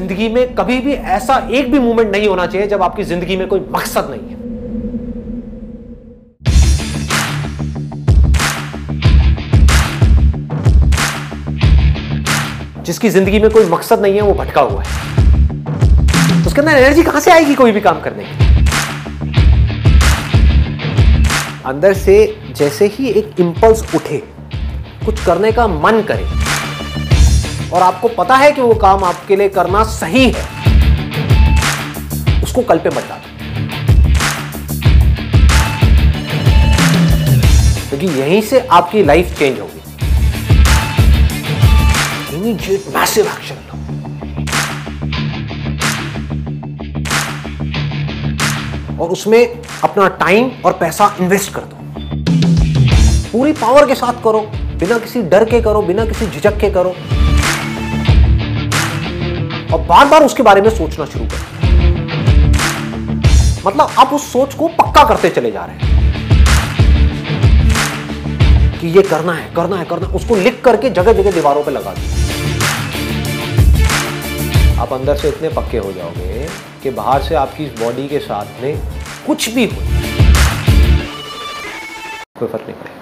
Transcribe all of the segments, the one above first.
ज़िंदगी में कभी भी ऐसा एक भी मोमेंट नहीं होना चाहिए जब आपकी ज़िंदगी में कोई मकसद नहीं है। जिसकी ज़िंदगी में कोई मकसद नहीं है, वो भटका हुआ है। उसके अंदर एनर्जी कहाँ से आएगी कोई भी काम करने की? अंदर से जैसे ही एक इंपल्स उठे, कुछ करने का मन करे और आपको पता है कि वो काम आपके लिए करना सही है। उसको कल पे मत डालो। क्योंकि यहीं से आपकी लाइफ चेंज होगी। इमीडिएट मैसिव एक्शन और उसमें अपना टाइम और पैसा इन्वेस्ट कर दो। पूरी पावर के साथ करो, बिना किसी डर के करो, बिना किसी झिझक के करो। और बार बार उसके बारे में सोचना शुरू करो मतलब आप उस सोच को पक्का करते चले जा रहे हैं। कि ये करना है करना है करना है, उसको लिख करके जगह जगह दीवारों पे लगा दो आप अंदर से इतने पक्के हो जाओगे कि बाहर से आपकी इस बॉडी के साथ में कुछ भी हो कोई फ़र्क नहीं पड़ेगा।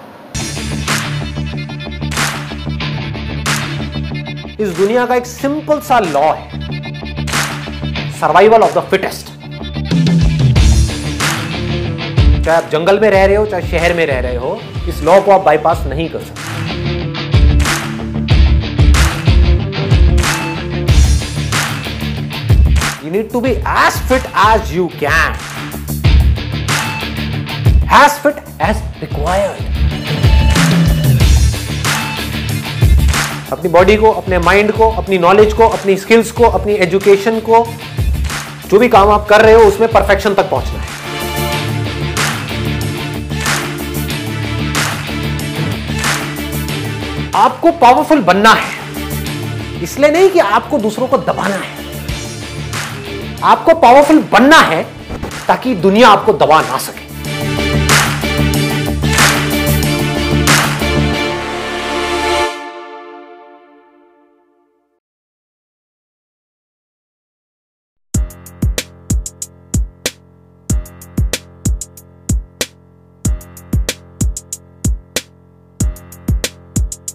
इस दुनिया का एक सिंपल सा लॉ है सर्वाइवल ऑफ़ द फिटेस्ट चाहे आप जंगल में रह रहे हो, चाहे शहर में रह रहे हो, इस लॉ को आप बाईपास नहीं कर सकते You need to be as fit as you can. As fit as required. अपनी बॉडी को, अपने माइंड को, अपनी नॉलेज को, अपनी स्किल्स को, अपनी एजुकेशन को, जो भी काम आप कर रहे हो, उसमें परफेक्शन तक पहुँचना है। आपको पावरफुल बनना है। इसलिए नहीं कि आपको दूसरों को दबाना है। आपको पावरफुल बनना है ताकि दुनिया आपको दबा ना सके।